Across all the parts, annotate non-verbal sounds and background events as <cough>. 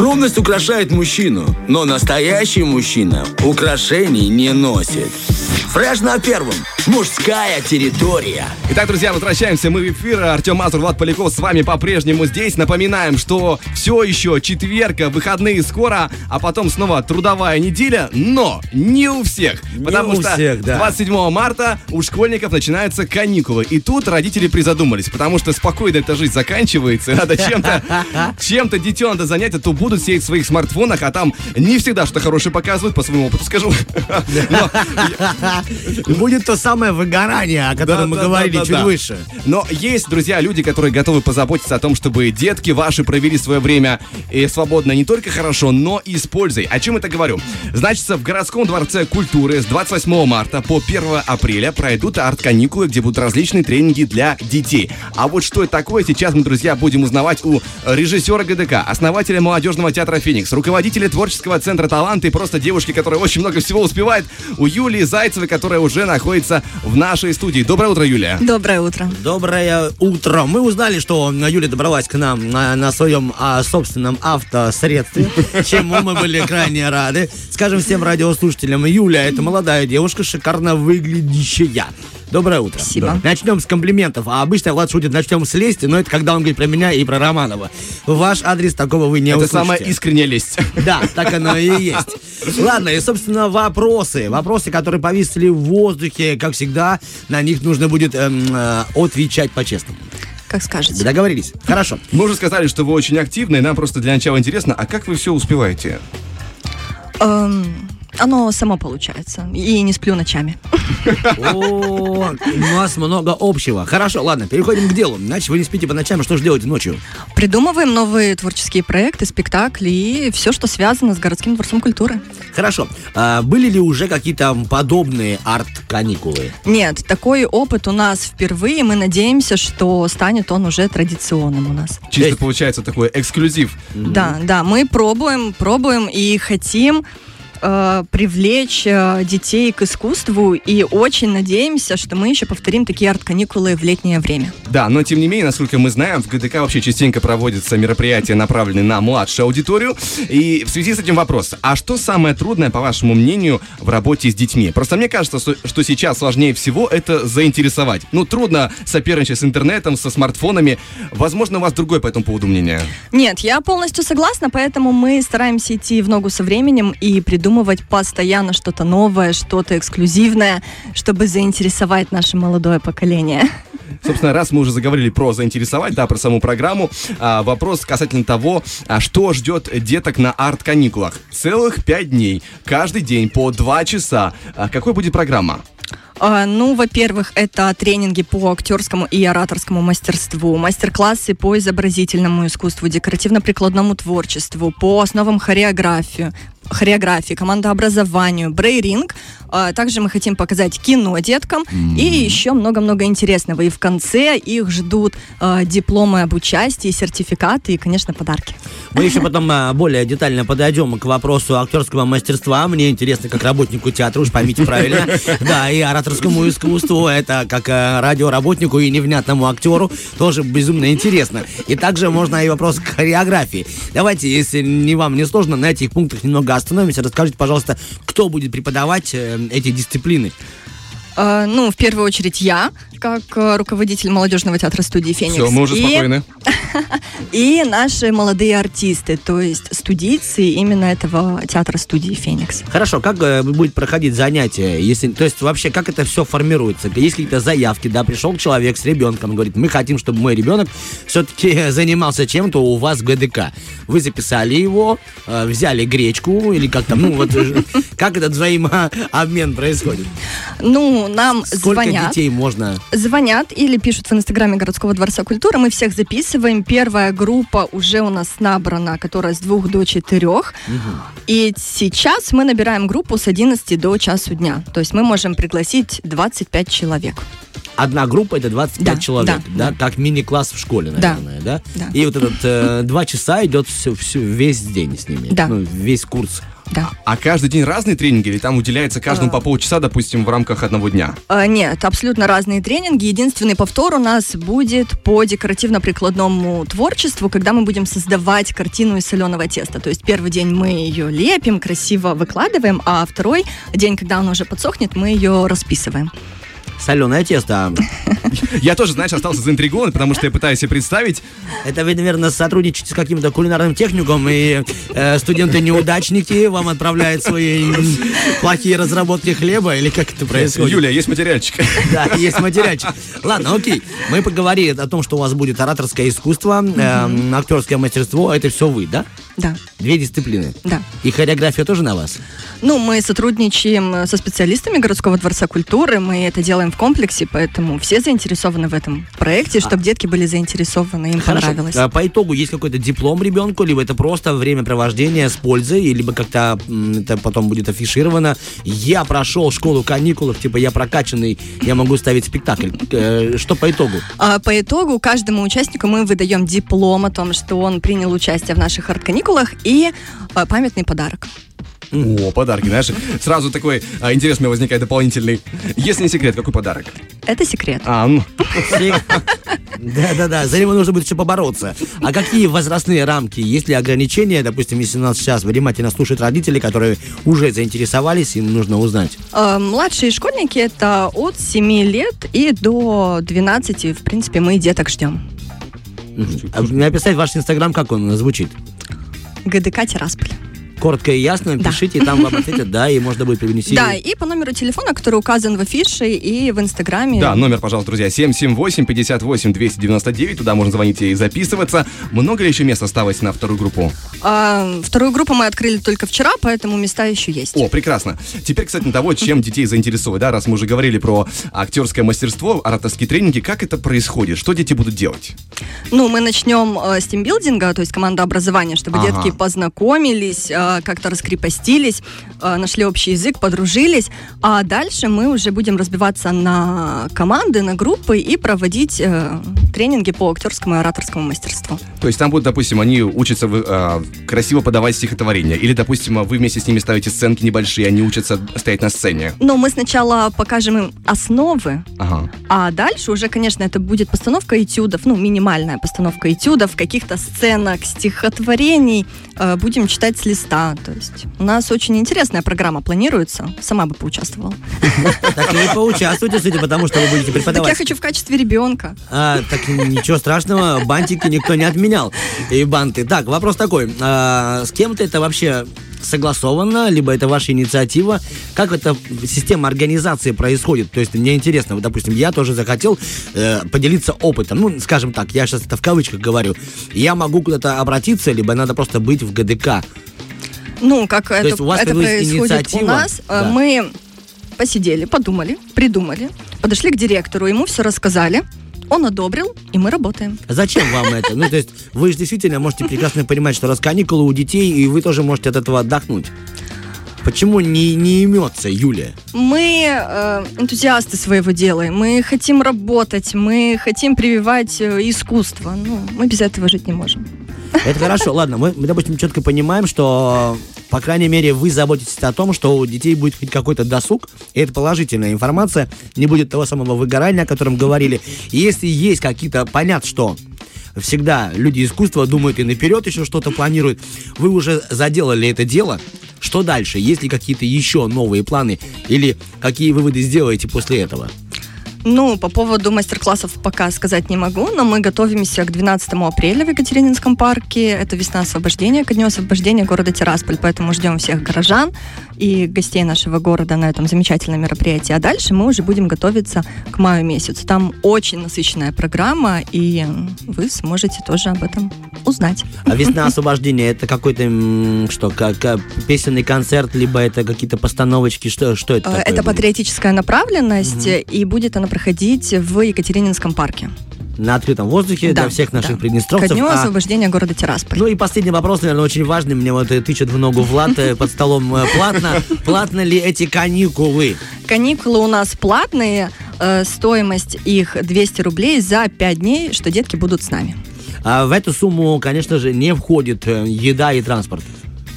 Скромность украшает мужчину, но настоящий мужчина украшений не носит. Фреш на первом. Мужская территория. Итак, друзья, возвращаемся мы в эфир. Артем Мазур, Влад Поляков с вами по-прежнему здесь. Напоминаем, что все еще четверг, выходные скоро, а потом снова трудовая неделя, но не у всех. Не потому у что всех, да. 27 марта у школьников начинаются каникулы. И тут родители призадумались, потому что спокойно эта жизнь заканчивается, надо чем-то <laughs> чем-то детей надо занять, а то будут сидеть в своих смартфонах, а там не всегда что хорошее показывают, по своему опыту скажу. <laughs> Будет то самое выгорание, о котором мы Да, да, говорили да, да, чуть да. выше. Но есть, друзья, люди, которые готовы позаботиться о том, чтобы детки ваши провели свое время и свободно не только хорошо, но и с пользой. О чем это говорю? Значит, в городском дворце культуры с 28 марта по 1 апреля пройдут арт-каникулы, где будут различные тренинги для детей. А вот что это такое, сейчас мы, друзья, будем узнавать у режиссера ГДК, основателя молодежного театра «Феникс», руководителя творческого центра «Талант» и просто девушки, которая очень много всего успевает, у Юлии Зайцевой, которая уже находится в нашей студии. Доброе утро, Юлия. Доброе утро. Доброе утро. Мы узнали, что Юля добралась к нам на, на своем а, собственном автосредстве, <laughs> чему мы были крайне рады. Скажем всем радиослушателям, Юля это молодая девушка, шикарно выглядящая. Доброе утро. Спасибо. Начнем с комплиментов. А обычно Влад шутит, начнем с лести, но это когда он говорит про меня и про Романова. Ваш адрес такого вы не Это услышите. самая искренняя лесть. Да, так оно и есть. Ладно, и, собственно, вопросы. Вопросы, которые повисли в воздухе, как всегда, на них нужно будет эм, э, отвечать по-честному. Как скажете. Договорились? Хорошо. Мы уже сказали, что вы очень активны, и нам просто для начала интересно, а как вы все успеваете? Эм, оно само получается. И не сплю ночами. О, у нас много общего. Хорошо, ладно, переходим к делу. Значит, вы не спите по ночам, что же делаете ночью? Придумываем новые творческие проекты, спектакли и все, что связано с городским дворцом культуры. Хорошо. А были ли уже какие-то подобные арт-каникулы? Нет, такой опыт у нас впервые. Мы надеемся, что станет он уже традиционным у нас. Чисто получается такой эксклюзив. Да, да, мы пробуем, пробуем и хотим э, привлечь э, детей к искусству и очень надеемся, что мы еще повторим такие арт-каникулы в летнее время. Да, но тем не менее, насколько мы знаем, в ГДК вообще частенько проводятся мероприятия, направленные на младшую аудиторию. И в связи с этим вопрос, а что самое трудное, по вашему мнению, в работе с детьми? Просто мне кажется, что, сейчас сложнее всего это заинтересовать. Ну, трудно соперничать с интернетом, со смартфонами. Возможно, у вас другое по этому поводу мнение. Нет, я полностью согласна, поэтому мы стараемся идти в ногу со временем и придумывать постоянно что-то новое, что-то эксклюзивное, чтобы заинтересовать наше молодое поколение. Собственно, раз мы уже заговорили про заинтересовать, да, про саму программу, а, вопрос касательно того, а, что ждет деток на арт-каникулах. Целых пять дней, каждый день по два часа. А, какой будет программа? Ну, во-первых, это тренинги по актерскому и ораторскому мастерству, мастер-классы по изобразительному искусству, декоративно-прикладному творчеству, по основам хореографии, хореографии, командообразованию, брейринг. А, Также мы хотим показать кино деткам и еще много-много интересного. И в конце их ждут а, дипломы об участии, сертификаты и, конечно, подарки. Мы еще <laughs> потом а, более детально подойдем к вопросу актерского мастерства. Мне интересно, как работнику театра, уж поймите правильно. <laughs> Да, и ораторскому искусству, это как а, радиоработнику и невнятному актеру, тоже безумно интересно. И также можно и вопрос к хореографии. Давайте, если не вам не сложно, на этих пунктах немного остановимся. Расскажите, пожалуйста, кто будет преподавать э, эти дисциплины? А, Ну, в первую очередь я, как э, руководитель молодежного театра студии «Феникс». Все, мы уже И- спокойны. <laughs> И наши молодые артисты, то есть студийцы именно этого театра студии «Феникс». Хорошо, как э, будет проходить занятие? Если, то есть вообще, как это все формируется? Есть какие-то заявки, да, пришел человек с ребенком, говорит, мы хотим, чтобы мой ребенок все-таки <laughs> занимался чем-то у вас в ГДК. Вы записали его, э, взяли гречку или как там, ну вот, <laughs> как этот взаимообмен происходит? Ну, нам Сколько звонят. детей можно? Звонят или пишут в инстаграме городского дворца культуры. Мы всех записываем. Первая группа уже у нас набрана, которая с двух до четырех. И сейчас мы набираем группу с 11 до часу дня. То есть мы можем пригласить 25 человек. Одна группа это 25 Да, человек, да, да, как мини-класс в школе, Да, наверное, да? да. И вот этот э, два часа идет все, весь день с ними, Да. ну, весь курс Да. А каждый день разные тренинги или там уделяется каждому по полчаса, допустим, в рамках одного дня? А, Нет, абсолютно разные тренинги. Единственный повтор у нас будет по декоративно-прикладному творчеству, когда мы будем создавать картину из соленого теста. То есть первый день мы ее лепим, красиво выкладываем, а второй день, когда она уже подсохнет, мы ее расписываем. Соленое тесто. <laughs> Я тоже, знаешь, остался заинтригован, потому что я пытаюсь себе представить. Это вы, наверное, сотрудничаете с каким-то кулинарным техником, и э, студенты-неудачники вам отправляют свои плохие разработки хлеба, или как это происходит? Юлия, есть материальчик. Да, есть материальчик. Ладно, окей. Мы поговорили о том, что у вас будет ораторское искусство, эм, актерское мастерство. Это все вы, да? Да, Две дисциплины. да. И хореография тоже на вас? Ну, мы сотрудничаем со специалистами городского дворца культуры, мы это делаем в комплексе, поэтому все заинтересованы в этом проекте, чтобы детки были заинтересованы, им понравилось. А по итогу есть какой-то диплом ребенку, либо это просто времяпровождение с пользой, либо как-то это потом будет афишировано. Я прошел школу каникулов, типа я прокачанный, я могу ставить спектакль. Э, Что по итогу? А по итогу каждому участнику мы выдаем диплом о том, что он принял участие в наших арт-каникулах и а, памятный подарок. О, подарки, знаешь. Сразу такой а, интерес у меня возникает дополнительный. Если не секрет, какой подарок? Это секрет. А, ну, Да-да-да, за него нужно будет еще побороться. А какие возрастные рамки? Есть ли ограничения? Допустим, если нас сейчас внимательно слушают родители, которые уже заинтересовались, им нужно узнать. А, Младшие школьники это от 7 лет и до 12, в принципе, мы деток ждем. А Написать ваш инстаграм, как он звучит? ГДК Тирасполь. Коротко и ясно, Да. пишите, и там вам ответят, да, и можно будет привнести. Да, и по номеру телефона, который указан в афише и в инстаграме. да, номер, пожалуйста, друзья, 778-58-299, туда можно звонить и записываться. Много ли еще мест осталось на вторую группу? А, вторую группу мы открыли только вчера, поэтому места еще есть. О, прекрасно. Теперь, кстати, на того, чем детей заинтересовать, да, раз мы уже говорили про актерское мастерство, ораторские тренинги, как это происходит, что дети будут делать? Ну, мы начнем э, с тимбилдинга, то есть команда образования, чтобы Ага. детки познакомились, э, как-то раскрепостились, э, нашли общий язык, подружились. А дальше мы уже будем разбиваться на команды, на группы и проводить э, тренинги по актерскому и ораторскому мастерству. То есть там будут, допустим, они учатся красиво подавать стихотворение, или, допустим, вы вместе с ними ставите сценки небольшие, они учатся стоять на сцене. Но мы сначала покажем им основы, Ага. а дальше уже, конечно, это будет постановка этюдов, ну, минимальная постановка этюдов, каких-то сценок, стихотворений. Э, Будем читать с листа. То есть у нас очень интересная программа планируется. Сама бы поучаствовала. Так вы поучаствуйте, судя потому что вы будете Так я преподавать. хочу в качестве ребенка. А, так ничего страшного, бантики никто не отменял. И банты. Так, вопрос такой. а, с кем-то это вообще согласовано, либо это ваша инициатива? Как эта система организации происходит? То есть мне интересно, вот, допустим, я тоже захотел э, поделиться опытом. Ну, скажем так, я сейчас это в кавычках говорю. Я могу куда-то обратиться, либо надо просто быть в ГДК. Ну, как это, есть у это происходит у нас. Э, Да. Мы посидели, подумали, придумали, подошли к директору, ему все рассказали, он одобрил, и мы работаем. Зачем вам это? Ну, то есть вы же действительно можете прекрасно понимать, что раз каникулы у детей, и вы тоже можете от этого отдохнуть. Почему не, не имется, Юлия? Мы э, энтузиасты своего дела, мы хотим работать, мы хотим прививать э, искусство. Ну, мы без этого жить не можем. Это хорошо. Ладно, мы, мы, допустим, четко понимаем, что, по крайней мере, вы заботитесь о том, что у детей будет хоть какой-то досуг, и это положительная информация, не будет того самого выгорания, о котором говорили. И если есть какие-то, понятно, что всегда люди искусства думают и наперед еще что-то планируют, вы уже заделали это дело, что дальше? Есть ли какие-то еще новые планы? Или какие выводы сделаете после этого? Ну, по поводу мастер-классов пока сказать не могу, но мы готовимся к 12 апреля в Екатерининском парке. Это весна освобождения, ко дню освобождения города Тирасполь, поэтому ждем всех горожан и гостей нашего города на этом замечательном мероприятии. А дальше мы уже будем готовиться к маю месяцу. Там очень насыщенная программа, и вы сможете тоже об этом узнать. А весна освобождения это какой-то что, как, песенный концерт, либо это какие-то постановочки, что, что это? Э, такое Это будет? патриотическая направленность, и будет она проходить в Екатерининском парке. На открытом воздухе Да, для всех наших да. приднестровцев. Ко дню А, освобождения города Тирасполь. ну и последний вопрос, наверное, очень важный. Мне вот э, тычет в ногу Влад э, под столом. Платно, платно ли эти каникулы? Каникулы у нас платные, стоимость их 200 рублей за 5 дней, что детки будут с нами. А в эту сумму, конечно же, не входит э, еда и транспорт.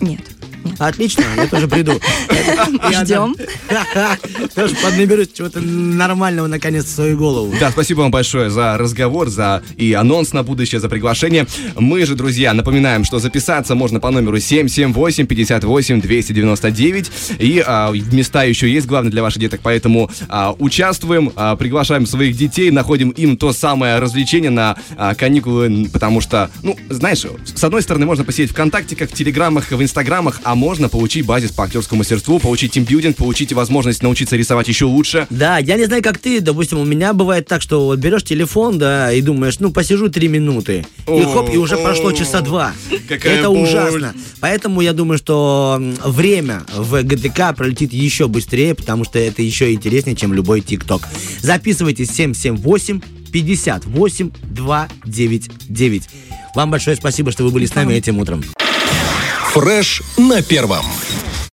Нет, нет. Отлично, я тоже приду. <laughs> Я Ждем. <laughs> Тоже поднаберусь чего-то нормального наконец в свою голову. Да, спасибо вам большое за разговор, за и анонс на будущее, за приглашение. Мы же, друзья, напоминаем, что записаться можно по номеру 778-58-299. И а, места еще есть, главное, для ваших деток, поэтому а, участвуем, а, приглашаем своих детей, находим им то самое развлечение на а, каникулы, потому что, ну, знаешь, с одной стороны, можно посидеть ВКонтакте, как в Телеграмах, в Инстаграмах, а можно получить базис по актерскому мастерству, получить тимбилдинг, получить возможность научиться рисовать еще лучше. Да, я не знаю, как ты, допустим, у меня бывает так, что вот берешь телефон, да, и думаешь, ну, посижу три минуты. И хоп, и уже прошло часа два. какая Это боль. ужасно. Поэтому я думаю, что время в ГТК пролетит еще быстрее, потому что это еще интереснее, чем любой ТикТок. Записывайтесь 778 58 299. Вам большое спасибо, что вы были с нами этим утром. Фреш на первом.